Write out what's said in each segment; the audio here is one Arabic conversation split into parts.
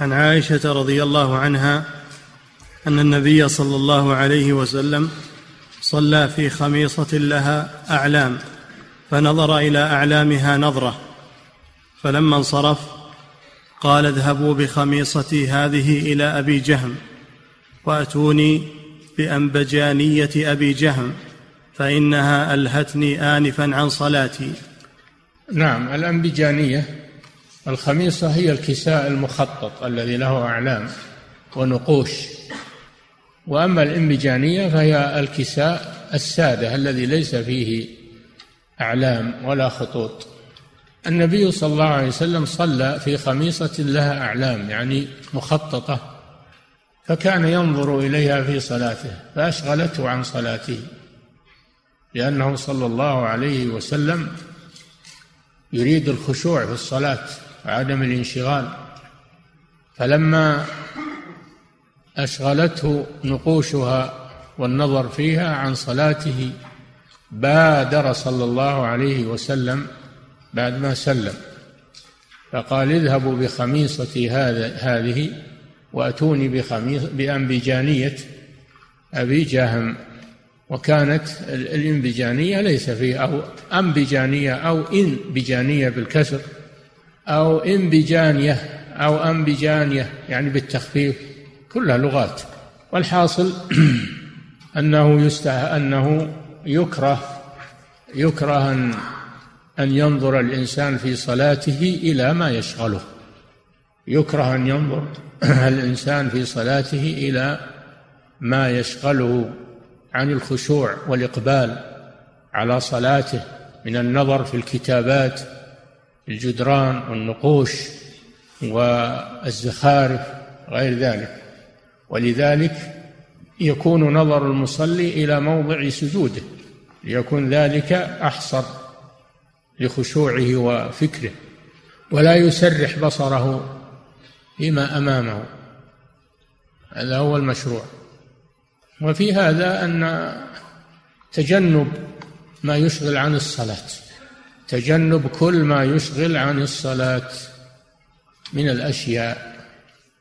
عن عائشة رضي الله عنها أن النبي صلى الله عليه وسلم صلى في خميصة لها أعلام فنظر إلى أعلامها نظرة فلما انصرف قال اذهبوا بخميصتي هذه إلى أبي جهم وأتوني بأنبجانية أبي جهم فإنها ألهتني انفا عن صلاتي. نعم الأنبجانية الخميصة هي الكساء المخطط الذي له أعلام ونقوش. وأما الإنبجانية فهي الكساء السادة الذي ليس فيه أعلام ولا خطوط. النبي صلى الله عليه وسلم صلى في خميصة لها أعلام يعني مخططة فكان ينظر إليها في صلاته فأشغلته عن صلاته لأنه صلى الله عليه وسلم يريد الخشوع في الصلاة. وعدم الانشغال. فلما أشغلته نقوشها والنظر فيها عن صلاته بادر صلى الله عليه وسلم بعد ما سلم. فقال اذهبوا بخميصتي هذا هذه وأتوني بخميص بأنبجانية أبي جهم. وكانت الإنبجانية ليس فيه أو أنبجانية أو إنبجانية بالكسر. أو انبجانية أو أنبجانية يعني بالتخفيف كلها لغات. والحاصل أنه يستح أنه يكره يكره أن أن ينظر الإنسان في صلاته إلى ما يشغله. يكره أن ينظر الإنسان في صلاته إلى ما يشغله عن الخشوع والإقبال على صلاته من النظر في الكتابات الجدران والنقوش والزخارف غير ذلك. ولذلك يكون نظر المصلي إلى موضع سجوده ليكون ذلك أحصر لخشوعه وفكره ولا يسرح بصره فيما أمامه. هذا هو المشروع. وفي هذا أن تجنب ما يشغل عن الصلاة. تجنب كل ما يشغل عن الصلاة من الأشياء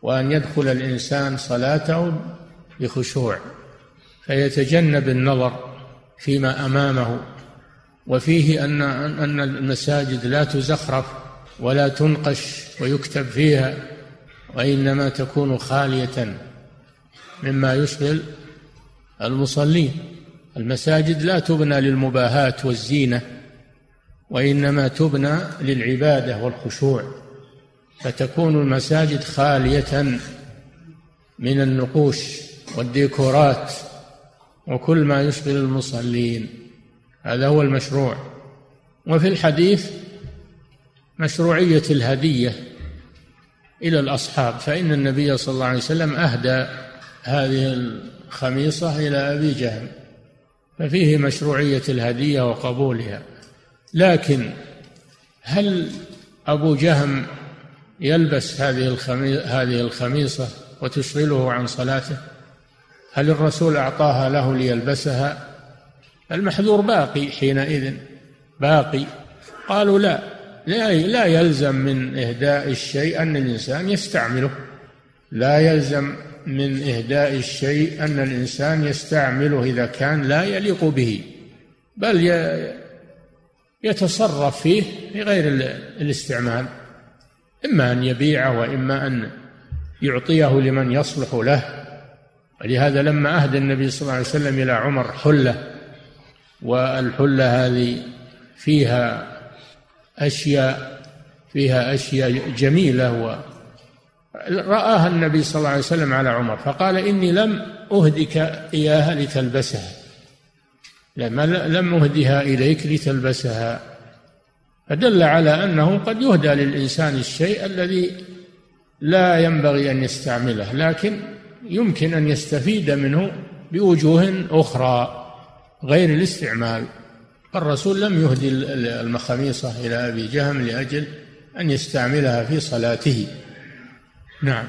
وأن يدخل الإنسان صلاته بخشوع فيتجنب النظر فيما أمامه وفيه ان أن المساجد لا تزخرف ولا تنقش ويكتب فيها وإنما تكون خالية مما يشغل المصلين. المساجد لا تبنى للمباهاة والزينة وإنما تبنى للعبادة والخشوع فتكون المساجد خالية من النقوش والديكورات وكل ما يشغل المصلين. هذا هو المشروع. وفي الحديث مشروعية الهدية إلى الأصحاب فإن النبي صلى الله عليه وسلم أهدى هذه الخميصة إلى أبي جهم ففيه مشروعية الهدية وقبولها. لكن هل أبو جهم يلبس هذه هذه الخميصة وتشغله عن صلاته؟ هل الرسول أعطاها له ليلبسها؟ المحذور باقي حينئذ باقي. قالوا لا لا يلزم من إهداء الشيء أن الإنسان يستعمله. لا يلزم من إهداء الشيء أن الإنسان يستعمله إذا كان لا يليق به بل يتصرف فيه بغير الاستعمال إما أن يبيعه وإما أن يعطيه لمن يصلح له. ولهذا لما أهدى النبي صلى الله عليه وسلم إلى عمر حلة والحلة هذه فيها أشياء فيها أشياء جميلة رآها النبي صلى الله عليه وسلم على عمر فقال إني لم أهدك إياها لتلبسها. لما لم أهدها إليك لتلبسها. فدل على أنه قد يهدى للإنسان الشيء الذي لا ينبغي أن يستعمله لكن يمكن أن يستفيد منه بوجوه أخرى غير الاستعمال. الرسول لم يهدي المخاميصة إلى أبي جهم لأجل أن يستعملها في صلاته. نعم.